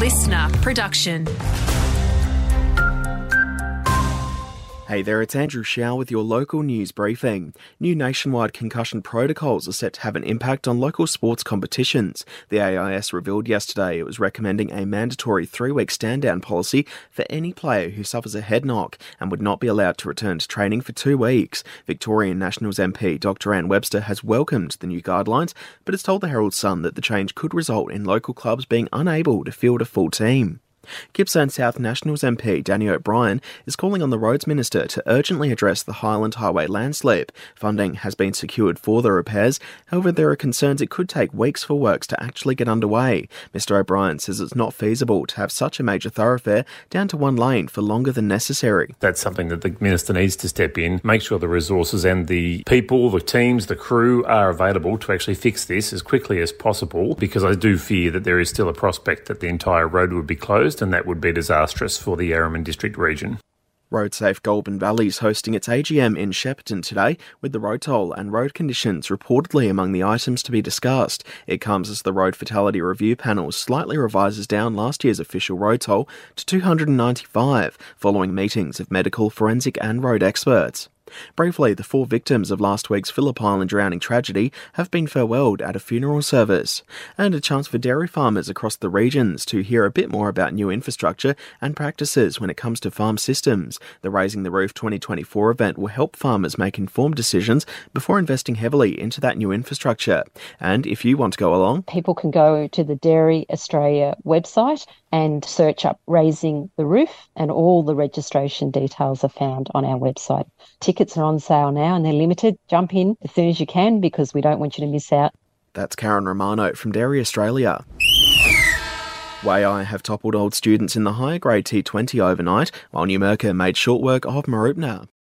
listener production. Hey there, it's Andrew Shaw with your local news briefing. New nationwide concussion protocols are set to have an impact on local sports competitions. The AIS revealed yesterday it was recommending a mandatory three week stand down policy for any player who suffers a head knock and would not be allowed to return to training for two weeks. Victorian Nationals MP Dr. Anne Webster has welcomed the new guidelines, but has told the Herald Sun that the change could result in local clubs being unable to field a full team. Gippsland South Nationals MP Danny O'Brien is calling on the Roads Minister to urgently address the Hyland Highway landslip. Funding has been secured for the repairs, however, there are concerns it could take weeks for works to actually get underway. Mr O'Brien says it's not feasible to have such a major thoroughfare down to one lane for longer than necessary. That's something that the Minister needs to step in, make sure the resources and the people, the teams, the crew are available to actually fix this as quickly as possible because I do fear that there is still a prospect that the entire road would be closed and that would be disastrous for the Yarram and District region. RoadSafe Goulburn Valley is hosting its AGM in Shepparton today, with the road toll and road conditions reportedly among the items to be discussed. It comes as the Road Fatality Review Panel slightly revises down last year's official road toll to 295, following meetings of medical, forensic, and road experts. Briefly, the four victims of last week's Phillip Island drowning tragedy have been farewelled at a funeral service, and a chance for dairy farmers across the regions to hear a bit more about new infrastructure and practices when it comes to farm systems. The Raising the Roof 2024 event will help farmers make informed decisions before investing heavily into that new infrastructure. And if you want to go along, people can go to the Dairy Australia website and search up Raising the Roof, and all the registration details are found on our website. Tickets are on sale now and they're limited. Jump in as soon as you can because we don't want you to miss out. That's Karen Romano from Dairy Australia. Waiai have toppled old students in the higher grade T20 overnight, while Numurkah made short work of Mooroopna.